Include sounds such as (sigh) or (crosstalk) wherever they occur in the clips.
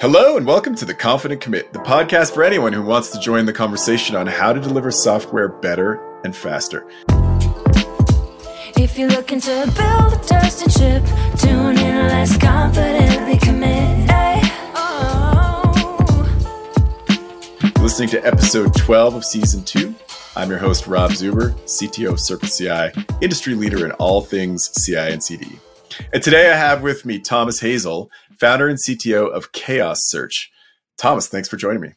Hello, and welcome to The Confident Commit, the podcast for anyone who wants to join the conversation on how to deliver software better and faster. If you're looking to build a trusted ship, tune in, let's confidently commit. Oh. Listening to episode 12 of season 2. I'm your host, Rob Zuber, CTO of CircleCI, industry leader in all things CI and CD. And today I have with me Thomas Hazel, founder and CTO of ChaosSearch. Thomas, thanks for joining me.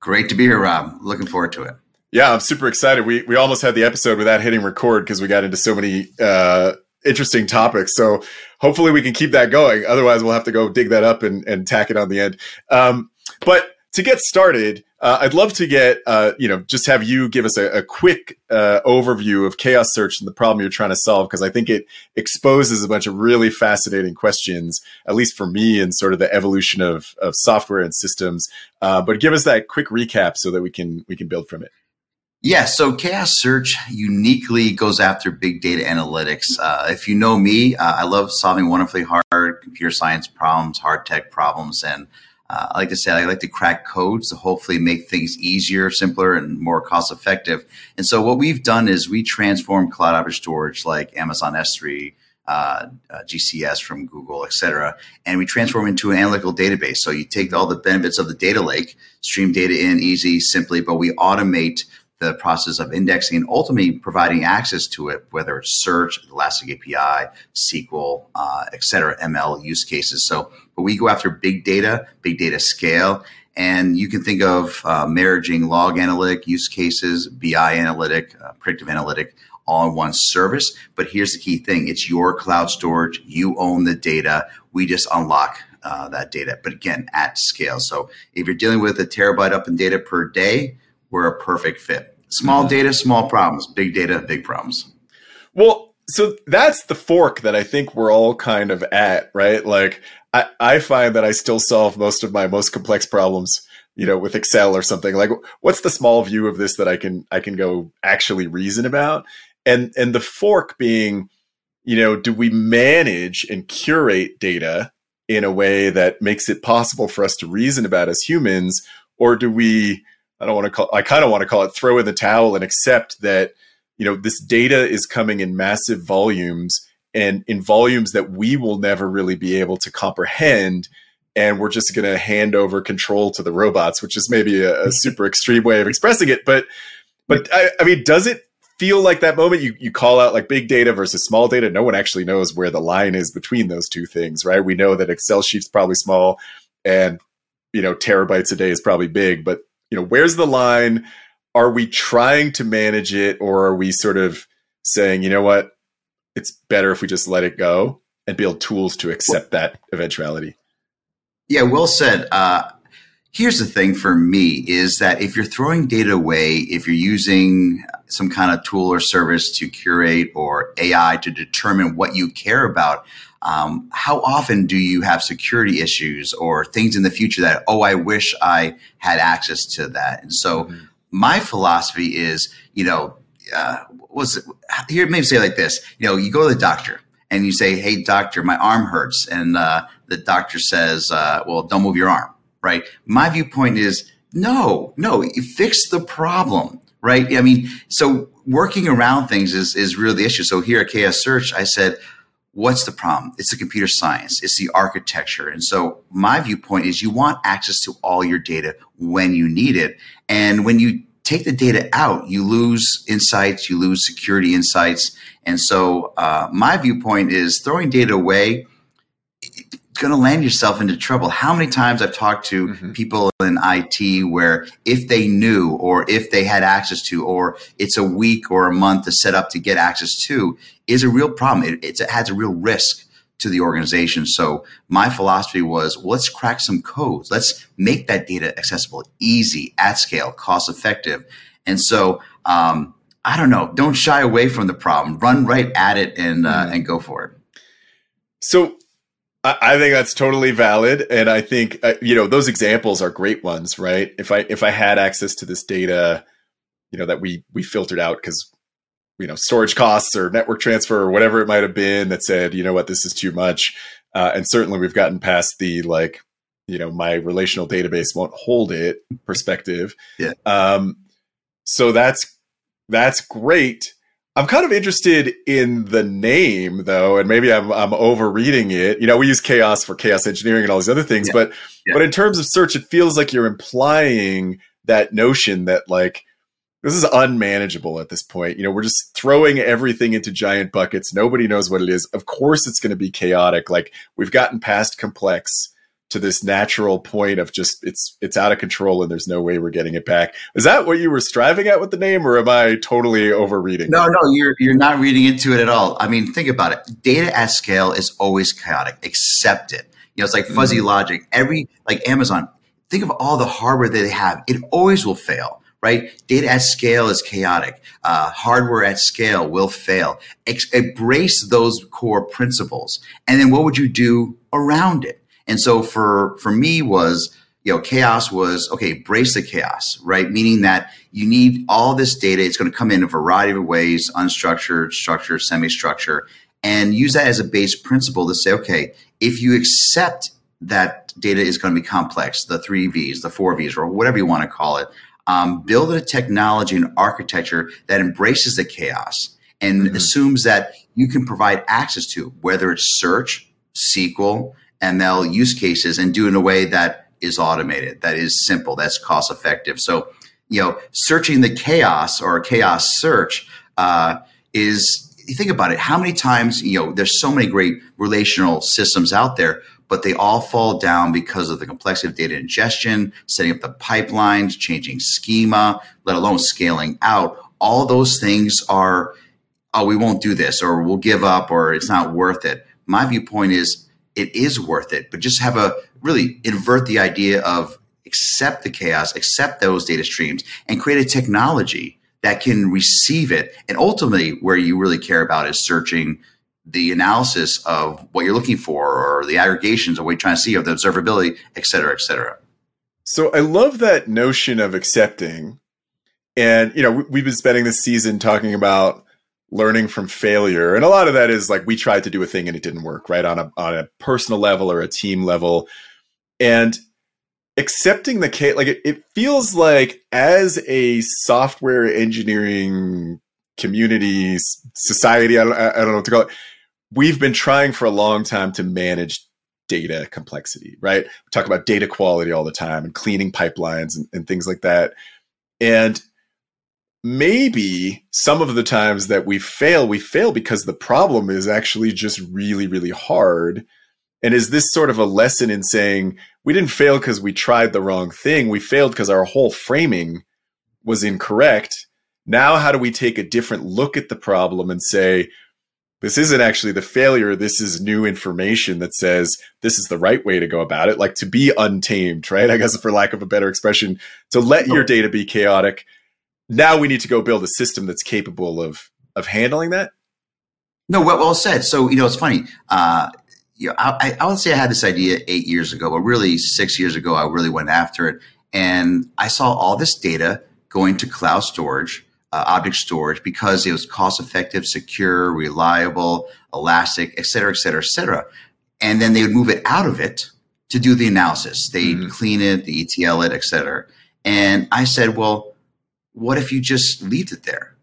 Great to be here, Rob. Looking forward to it. Yeah, I'm super excited. We we almost had the episode without hitting record because we got into so many uh, interesting topics. So hopefully we can keep that going. Otherwise, we'll have to go dig that up and, and tack it on the end. Um, but to get started, uh, I'd love to get, uh, you know, just have you give us a, a quick uh, overview of ChaosSearch and the problem you're trying to solve, because I think it exposes a bunch of really fascinating questions, at least for me, and sort of the evolution of, of software and systems. Uh, but give us that quick recap so that we can we can build from it. Yeah, so ChaosSearch uniquely goes after big data analytics. Uh, if you know me, uh, I love solving wonderfully hard computer science problems, hard tech problems, and uh, like I said, I like to crack codes to hopefully make things easier, simpler, and more cost effective. And so what we've done is we transform cloud object storage like Amazon S3, uh, uh, GCS from Google, et cetera, and we transform into an analytical database. So you take all the benefits of the data lake, stream data in easy, simply, but we automate the process of indexing and ultimately providing access to it, whether it's search, Elastic API, SQL, uh, et cetera, ML use cases. So, but we go after big data, big data scale, and you can think of uh, marrying log analytic use cases, BI analytic, uh, predictive analytic, all in one service. But here's the key thing: it's your cloud storage. You own the data. We just unlock uh, that data, but again, at scale. So if you're dealing with a terabyte up in data per day, we're a perfect fit. Small data, small problems. Big data, big problems. Well, so that's the fork that I think we're all kind of at, right? Like I, I find that I still solve most of my most complex problems, you know, with Excel or something. Like what's the small view of this that I can I can go actually reason about? And and the fork being, you know, do we manage and curate data in a way that makes it possible for us to reason about as humans, or do we I don't want to call I kind of want to call it throw in the towel and accept that you know this data is coming in massive volumes and in volumes that we will never really be able to comprehend and we're just going to hand over control to the robots which is maybe a, a (laughs) super extreme way of expressing it but but I, I mean does it feel like that moment you, you call out like big data versus small data? No one actually knows where the line is between those two things right? We know that excel sheets probably small and you know terabytes a day is probably big but you know, where's the line? Are we trying to manage it or are we sort of saying, you know what, it's better if we just let it go and build tools to accept that eventuality? Yeah, well said. Uh, here's the thing for me is that if you're throwing data away, if you're using some kind of tool or service to curate or AI to determine what you care about, um, how often do you have security issues or things in the future that, oh, I wish I had access to that? And so mm-hmm. my philosophy is, you know, uh, was it, here, maybe say like this, you know, you go to the doctor and you say, Hey, doctor, my arm hurts. And, uh, the doctor says, uh, well, don't move your arm, right? My viewpoint is no, no, fix the problem right? I mean, so working around things is, is really the issue. So here at ChaosSearch, I said, what's the problem? It's the computer science, it's the architecture. And so my viewpoint is you want access to all your data when you need it. And when you take the data out, you lose insights, you lose security insights. And so uh, my viewpoint is throwing data away going to land yourself into trouble. How many times I've talked to mm-hmm. people in IT where if they knew or if they had access to, or it's a week or a month to set up to get access to, is a real problem. It, it has a real risk to the organization. So my philosophy was well, let's crack some codes. Let's make that data accessible, easy, at scale, cost effective. And so, um, I don't know. Don't shy away from the problem. Run right at it and uh, mm-hmm. and go for it. So I think that's totally valid, and I think uh, you know those examples are great ones, right? If I if I had access to this data, you know that we we filtered out because you know storage costs or network transfer or whatever it might have been that said, you know what, this is too much, uh, and certainly we've gotten past the like you know my relational database won't hold it perspective. Yeah. Um, so that's that's great. I'm kind of interested in the name though, and maybe I'm I'm overreading it. You know, we use chaos for chaos engineering and all these other things, Yeah. but Yeah. but in terms of search, it feels like you're implying that notion that like this is unmanageable at this point. You know, we're just throwing everything into giant buckets. Nobody knows what it is. Of course, it's going to be chaotic. Like we've gotten past complex to this natural point of just it's it's out of control and there's no way we're getting it back. Is that what you were striving at with the name, or am I totally overreading? No, no, you're you're not reading into it at all. I mean, think about it. Data at scale is always chaotic. Accept it. You know, it's like fuzzy logic. Every like Amazon. Think of all the hardware that they have. It always will fail, right? Data at scale is chaotic. Uh, hardware at scale will fail. Ex- embrace those core principles, and then what would you do around it? And so for for me was you know chaos was okay brace the chaos right meaning that you need all this data it's going to come in a variety of ways unstructured structured semi-structured and use that as a base principle to say okay if you accept that data is going to be complex the three v's the four v's or whatever you want to call it um, build a technology and architecture that embraces the chaos and Mhm. assumes that you can provide access to whether it's search sql ML use cases and do it in a way that is automated, that is simple, that's cost effective. So, you know, searching the chaos or chaos search uh, is, you think about it, how many times, you know, there's so many great relational systems out there, but they all fall down because of the complexity of data ingestion, setting up the pipelines, changing schema, let alone scaling out. All those things are, oh, we won't do this or we'll give up or it's not worth it. My viewpoint is, it is worth it, but just have a really invert the idea of accept the chaos, accept those data streams, and create a technology that can receive it. And ultimately, where you really care about is searching the analysis of what you're looking for or the aggregations of what you're trying to see, or the observability, et cetera, et cetera. So I love that notion of accepting. And, you know, we- we've been spending this season talking about learning from failure. And a lot of that is like we tried to do a thing and it didn't work, right? On a on a personal level or a team level. And accepting the case like it, it feels like as a software engineering community society, I don't, I don't know what to call it, we've been trying for a long time to manage data complexity, right? We talk about data quality all the time and cleaning pipelines and, and things like that. And maybe some of the times that we fail, we fail because the problem is actually just really, really hard. And is this sort of a lesson in saying we didn't fail because we tried the wrong thing? We failed because our whole framing was incorrect. Now, how do we take a different look at the problem and say, this isn't actually the failure. This is new information that says this is the right way to go about it. Like to be untamed, right? I guess for lack of a better expression, to let your data be chaotic. Now we need to go build a system that's capable of of handling that. No, well, well said. So you know, it's funny. Uh, you know, I, I would say I had this idea eight years ago, but really six years ago, I really went after it, and I saw all this data going to cloud storage, uh, object storage, because it was cost effective, secure, reliable, elastic, et cetera, et cetera, et cetera. And then they would move it out of it to do the analysis. They'd Mhm. clean it, the ETL it, et cetera. And I said, well, what if you just leave it there?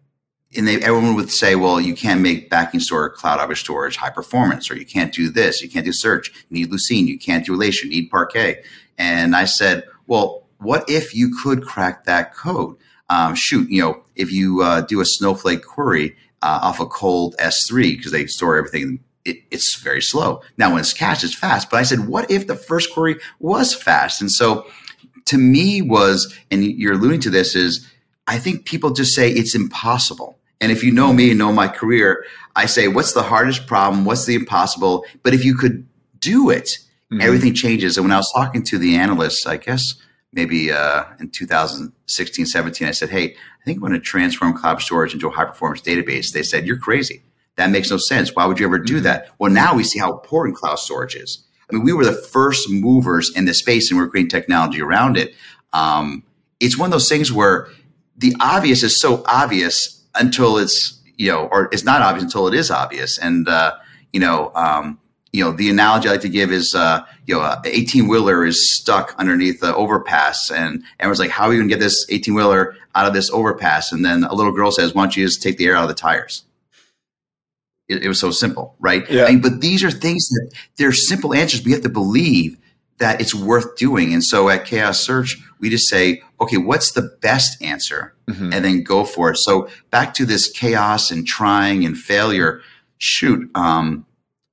and they, everyone would say, well, you can't make backing store cloud object storage high performance, or you can't do this, you can't do search, you need Lucene, you can't do Elation, you need Parquet. And I said, well, what if you could crack that code? Um, shoot, you know, if you uh, do a Snowflake query uh, off a cold S3 because they store everything, it, it's very slow. Now, when it's cached, it's fast. But I said, what if the first query was fast? And so, to me, was and you're alluding to this is I think people just say it's impossible. And if you know me and know my career, I say, what's the hardest problem? What's the impossible? But if you could do it, Mhm. everything changes. And when I was talking to the analysts, I guess maybe uh, in 2016, 17, I said, hey, I think I'm going to transform cloud storage into a high performance database. They said, you're crazy. That makes no sense. Why would you ever do Mhm. that? Well, now we see how important cloud storage is. I mean, we were the first movers in this space and we we're creating technology around it. Um, it's one of those things where the obvious is so obvious until it's, you know, or it's not obvious until it is obvious. And, uh, you know, um, you know, the analogy I like to give is, uh, you know, an 18 wheeler is stuck underneath the overpass, and everyone's like, "How are you going to get this 18 wheeler out of this overpass?" And then a little girl says, "Why don't you just take the air out of the tires?" It, it was so simple, right? Yeah. I mean, but these are things that they're simple answers, We have to believe that it's worth doing. And so at ChaosSearch, we just say, okay, what's the best answer? Mhm. And then go for it. So back to this chaos and trying and failure. Shoot, um,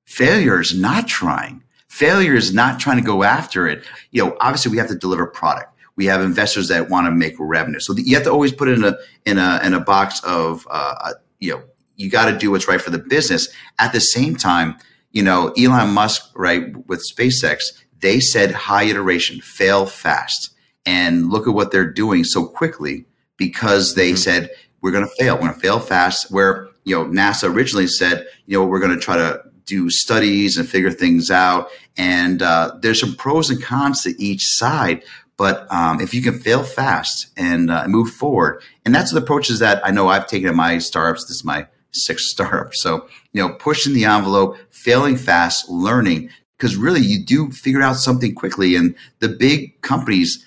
failure is not trying. Failure is not trying to go after it. You know, obviously we have to deliver product. We have investors that want to make revenue. So you have to always put it in a in a in a box of uh, you know you got to do what's right for the business. At the same time, you know Elon Musk, right, with SpaceX, they said high iteration, fail fast, and look at what they're doing so quickly because they Mhm. said we're going to fail. We're going to fail fast. Where you know NASA originally said, you know, we're going to try to do studies and figure things out. And uh, there's some pros and cons to each side. But um, if you can fail fast and uh, move forward, and that's the approaches that I know I've taken in my startups. This is my sixth (laughs) startup. So, you know, pushing the envelope, failing fast, learning, because really you do figure out something quickly. And the big companies,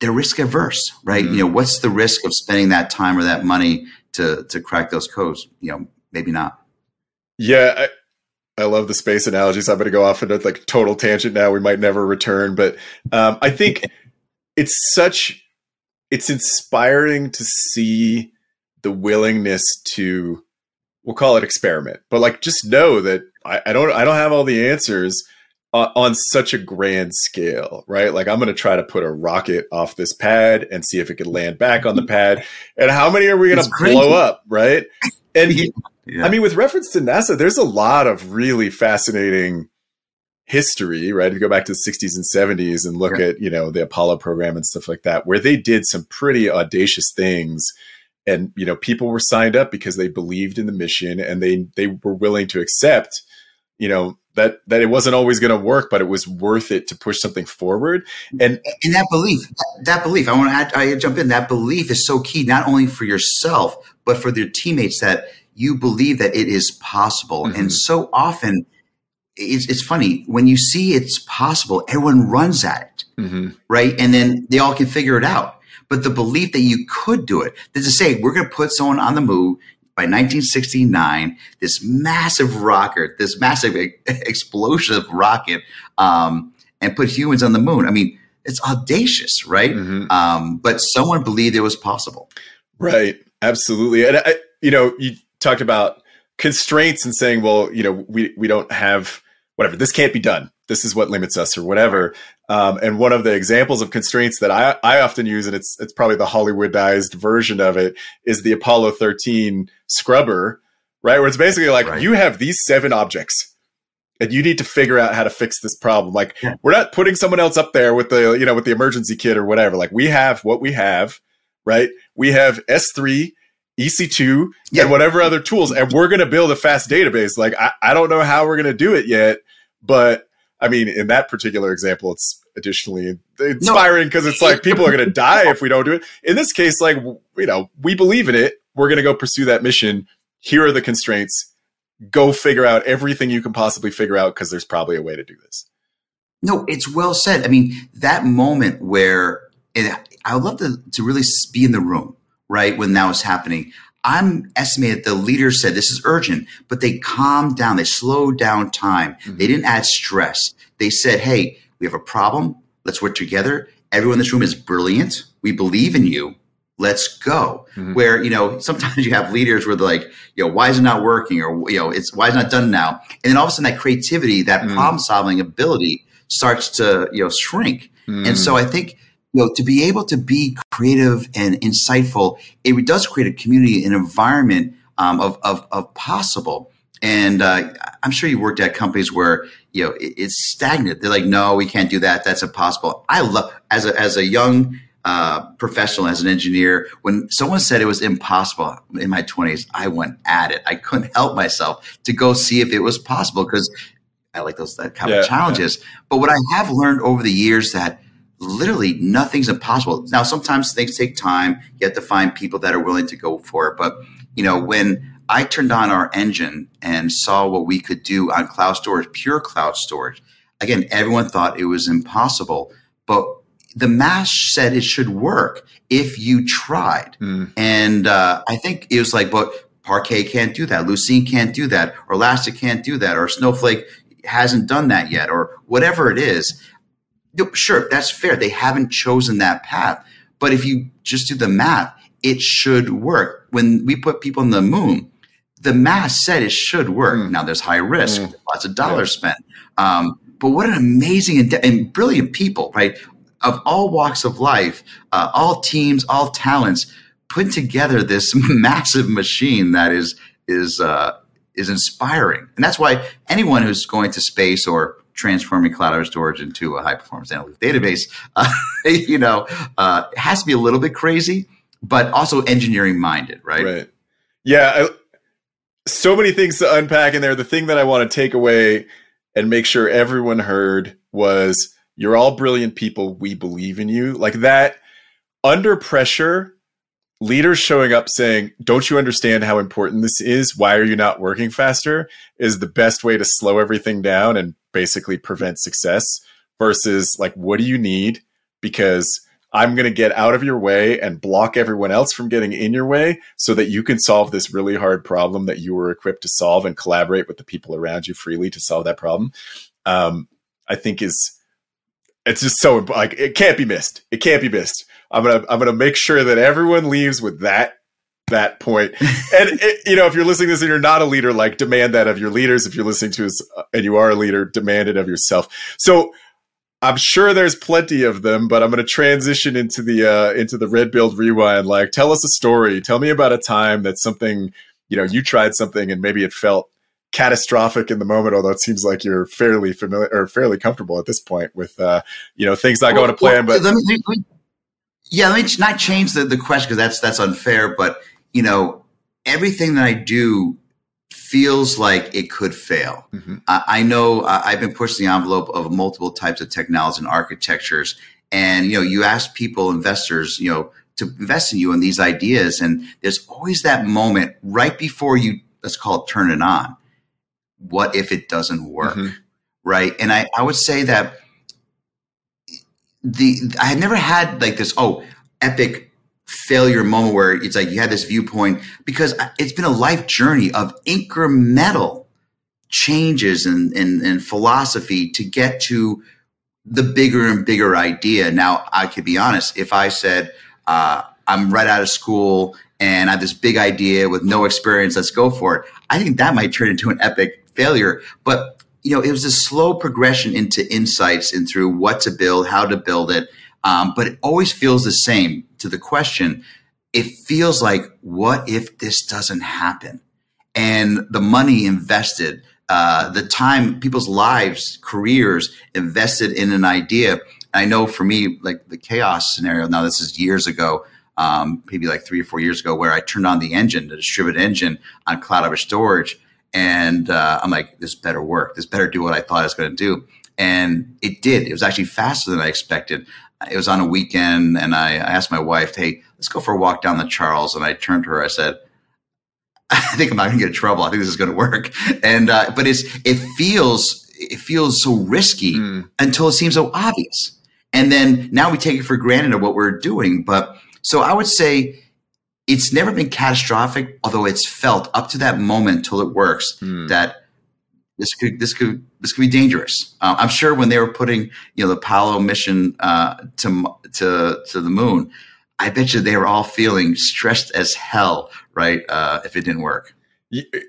they're risk averse, right? Mhm. You know, what's the risk of spending that time or that money to to crack those codes? You know, maybe not. Yeah, I, I love the space analogies. I'm going to go off into like total tangent now. We might never return, but um, I think (laughs) it's such it's inspiring to see the willingness to we'll call it experiment, but like just know that I, I don't I don't have all the answers on, on such a grand scale, right? Like I'm going to try to put a rocket off this pad and see if it can land back on the (laughs) pad, and how many are we going to blow up, right? And (laughs) Yeah. I mean, with reference to NASA, there's a lot of really fascinating history, right? If you go back to the 60s and 70s and look Yeah. at, you know, the Apollo program and stuff like that, where they did some pretty audacious things. And, you know, people were signed up because they believed in the mission and they they were willing to accept, you know, that that it wasn't always going to work, but it was worth it to push something forward. And and that belief, that, that belief, I want to add, I jump in. That belief is so key, not only for yourself, but for your teammates that you believe that it is possible. Mhm. And so often, it's, it's funny when you see it's possible, everyone runs at it, right? And then they all can figure it out. But the belief that you could do it, that to say we're going to put someone on the moon by 1969, this massive rocket, this massive explosive rocket, um, and put humans on the moon. I mean, it's audacious, right? Mhm. Um, but someone believed it was possible. Right. Absolutely. And I, you know, you talked about constraints and saying, well, you know, we, we don't have whatever, this can't be done. This is what limits us or whatever. Um, and one of the examples of constraints that I, I often use, and it's, it's probably the Hollywoodized version of it is the Apollo 13 scrubber, right? Where it's basically like, Right. you have these seven objects and you need to figure out how to fix this problem. Like Yeah. we're not putting someone else up there with the, you know, with the emergency kit or whatever. Like we have what we have, right? We have S3, EC2, Yeah. and whatever other tools, and we're going to build a fast database. Like I, I don't know how we're going to do it yet, but I mean, in that particular example, it's additionally inspiring because it's like people are going (laughs) to die if we don't do it. In this case, like you know, we believe in it. We're going to go pursue that mission. Here are the constraints. Go figure out everything you can possibly figure out because there's probably a way to do this. No, it's well said. I mean, that moment where and I would love to, to really be in the room, right, when that was happening. I'm estimating that the leaders said this is urgent, but they calmed down. They slowed down time. Mhm. They didn't add stress. They said, hey, we have a problem. Let's work together. Everyone in this room is brilliant. We believe in you. Let's go. Mhm. Where, you know, sometimes (laughs) you have leaders where they're like, you know, why is it not working? Or, you know, it's why is it not done now? And then all of a sudden that creativity, that Mm. problem solving ability starts to, you know, shrink. Mm. And so I think, you know, to be able to be creative and insightful, it does create a community, an environment um, of, of, of possible. And uh, I'm sure you worked at companies where you know it, it's stagnant. They're like, no, we can't do that. That's impossible. I love as a as a young uh, professional, as an engineer, when someone said it was impossible in my 20s, I went at it. I couldn't help myself to go see if it was possible because I like those that kind Yeah, of challenges. But what I have learned over the years that literally nothing's impossible. Now, sometimes things take time. You have to find people that are willing to go for it. But you know, when I turned on our engine and saw what we could do on cloud storage, pure cloud storage. Again, everyone thought it was impossible, but the mash said it should work if you tried. Mm. And uh, I think it was like, but Parquet can't do that. Lucene can't do that. Or Elastic can't do that. Or Snowflake hasn't done that yet. Or whatever it is. Sure, that's fair. They haven't chosen that path. But if you just do the math, it should work. When we put people on the moon, the math said it should work. Mm. Now there's high risk, mm. lots of dollars yeah. spent. Um, but what an amazing and, and, brilliant people, right? Of all walks of life, uh, all teams, all talents, put together this (laughs) massive machine that is is uh, is inspiring, and that's why anyone who's going to space or transforming cloud storage into a high performance analytics database, uh, (laughs) you know, uh, has to be a little bit crazy, but also engineering minded, right? Right. Yeah. I, so many things to unpack in there. The thing that I want to take away and make sure everyone heard was you're all brilliant people. We believe in you. Like that under pressure, leaders showing up saying, Don't you understand how important this is? Why are you not working faster? is the best way to slow everything down and basically prevent success versus like, What do you need? Because I'm going to get out of your way and block everyone else from getting in your way so that you can solve this really hard problem that you were equipped to solve and collaborate with the people around you freely to solve that problem. Um, I think is it's just so like it can't be missed. It can't be missed. I'm gonna I'm gonna make sure that everyone leaves with that that point. and it, you know, if you're listening to this and you're not a leader, like demand that of your leaders. If you're listening to us and you are a leader, demand it of yourself. So I'm sure there's plenty of them, but I'm going to transition into the uh, into the red build rewind. Like, tell us a story. Tell me about a time that something you know you tried something and maybe it felt catastrophic in the moment. Although it seems like you're fairly familiar or fairly comfortable at this point with uh, you know things not well, going to plan. Well, but let me, let me, yeah, let me not change the, the question because that's that's unfair. But you know, everything that I do feels like it could fail. Mm-hmm. I, I, know uh, I've been pushing the envelope of multiple types of technologies and architectures, and you know, you ask people, investors, you know, to invest in you in these ideas, and there's always that moment right before you let's call it turn it on. What if it doesn't work? Mm-hmm. Right. And I, I would say that the I had never had like this, oh, epic failure moment where it's like you had this viewpoint because it's been a life journey of incremental changes and in, in, in, philosophy to get to the bigger and bigger idea. Now, I could be honest, if I said, uh, I'm right out of school and I have this big idea with no experience, let's go for it. I think that might turn into an epic failure. But, you know, it was a slow progression into insights and through what to build, how to build it. Um, but it always feels the same to the question. It feels like, what if this doesn't happen? And the money invested, uh, the time, people's lives, careers invested in an idea. I know for me, like the chaos scenario, now this is years ago, um, maybe like three or four years ago, where I turned on the engine, the distributed engine on cloud storage. And uh, I'm like, this better work. This better do what I thought it was going to do. And it did. It was actually faster than I expected it was on a weekend and I, I asked my wife, Hey, let's go for a walk down the Charles. And I turned to her, I said, (laughs) I think I'm not going to get in trouble. I think this is going to work. And, uh, but it's, it feels, it feels so risky mm. until it seems so obvious. And then now we take it for granted of what we're doing. But so I would say it's never been catastrophic, although it's felt up to that moment till it works mm. that this could this could this could be dangerous. Uh, I'm sure when they were putting you know the Apollo mission uh, to to to the moon, I bet you they were all feeling stressed as hell, right? Uh, if it didn't work.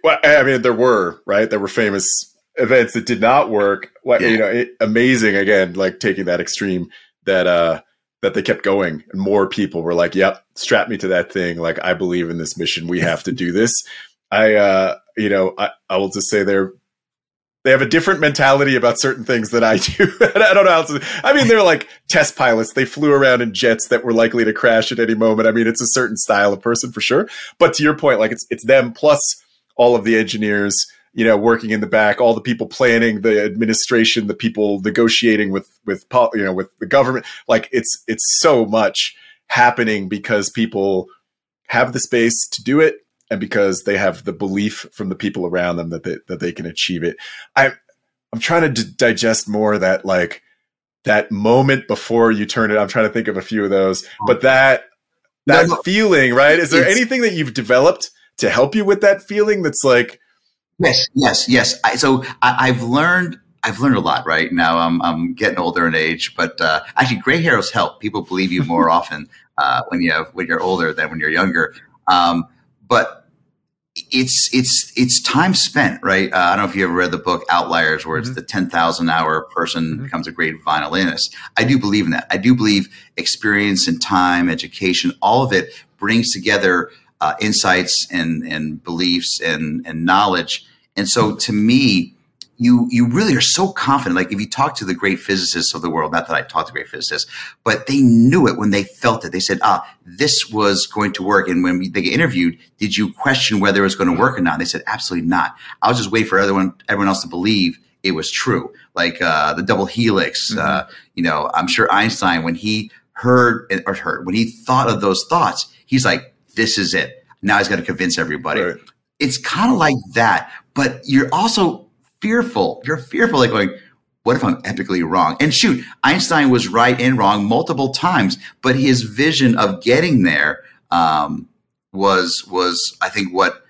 Well, I mean, there were right. There were famous events that did not work. What yeah. you know, it, amazing again, like taking that extreme that uh that they kept going and more people were like, "Yep, strap me to that thing. Like I believe in this mission. We have to do this." I uh you know, I, I will just say there they have a different mentality about certain things than I do. (laughs) I don't know how I mean, they're like test pilots. They flew around in jets that were likely to crash at any moment. I mean, it's a certain style of person for sure. But to your point, like it's, it's them plus all of the engineers, you know, working in the back, all the people planning, the administration, the people negotiating with, with, you know, with the government. Like it's, it's so much happening because people have the space to do it and because they have the belief from the people around them that they, that they can achieve it. I I'm trying to d- digest more that like that moment before you turn it. I'm trying to think of a few of those, but that that No, no. feeling, right? Is there It's- anything that you've developed to help you with that feeling? That's like, Yes, yes, yes. I, so I, I've learned. I've learned a lot. Right now, I'm I'm getting older in age, but uh, actually, gray hairs help. People believe you more (laughs) often uh, when you have when you're older than when you're younger. Um, but it's it's it's time spent, right? Uh, I don't know if you ever read the book Outliers, where it's Mhm. the ten thousand hour person Mhm. becomes a great violinist. I do believe in that. I do believe experience and time, education, all of it brings together uh, insights and and beliefs and and knowledge. And so, to me, you you really are so confident. Like if you talk to the great physicists of the world, not that I talk to great physicists, but they knew it when they felt it. They said, "Ah, this was going to work." And when we, they get interviewed, did you question whether it was going to work or not? They said, "Absolutely not." I was just waiting for everyone everyone else to believe it was true. Like uh, the double helix. Mhm. Uh, you know, I'm sure Einstein when he heard or heard when he thought of those thoughts, he's like, "This is it." Now he's got to convince everybody right. it's kind of like that, but you're also fearful. You're fearful, like going, what if I'm epically wrong? And shoot, Einstein was right and wrong multiple times, but his vision of getting there um, was was I think what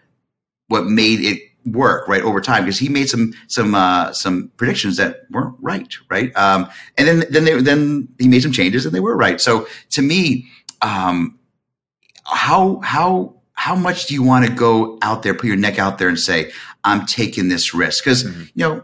what made it work right over time because he made some some uh, some predictions that weren't right, right? Um, and then then they, then he made some changes and they were right. So to me, um, how how how much do you want to go out there, put your neck out there, and say, "I'm taking this risk"? Because Mhm. you know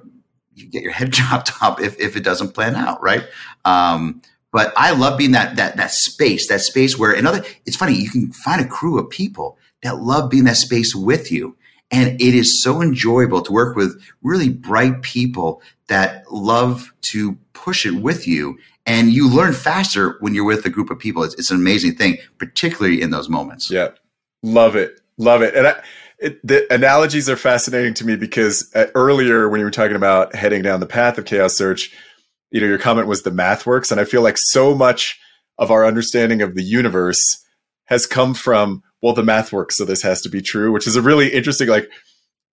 you get your head (laughs) chopped off if if it doesn't plan out, right? Um, but I love being that that that space, that space where another. It's funny you can find a crew of people that love being that space with you, and it is so enjoyable to work with really bright people that love to push it with you. And you learn faster when you're with a group of people. It's, it's an amazing thing, particularly in those moments. Yeah, love it, love it. And I, it, the analogies are fascinating to me because uh, earlier when you were talking about heading down the path of chaos search, you know, your comment was the math works, and I feel like so much of our understanding of the universe has come from well, the math works, so this has to be true, which is a really interesting. Like,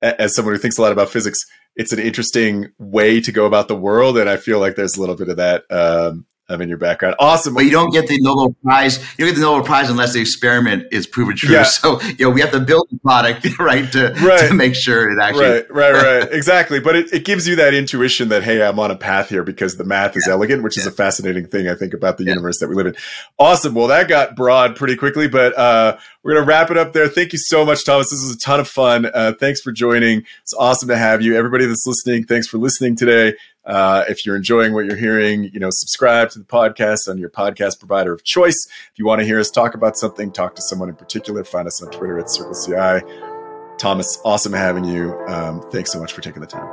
as someone who thinks a lot about physics, it's an interesting way to go about the world, and I feel like there's a little bit of that um, um, in your background. Awesome. But you don't get the Nobel Prize. You don't get the Nobel Prize unless the experiment is proven true. Yeah. So you know we have to build the product (laughs) right to, Right. to make sure it actually. right, right, right. (laughs) exactly. But it, it gives you that intuition that, hey, I'm on a path here because the math is elegant, which is a fascinating thing, I think, about the Yeah. universe that we live in. Awesome. Well, that got broad pretty quickly, but uh, we're going to wrap it up there. Thank you so much, Thomas. This was a ton of fun. Uh, thanks for joining. It's awesome to have you. Everybody that's listening, thanks for listening today. Uh, if you're enjoying what you're hearing, you know, subscribe to the podcast on your podcast provider of choice. If you want to hear us talk about something, talk to someone in particular, find us on Twitter at CircleCI. Thomas, awesome having you. Um, thanks so much for taking the time.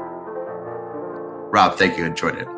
Rob, thank you. Enjoyed it.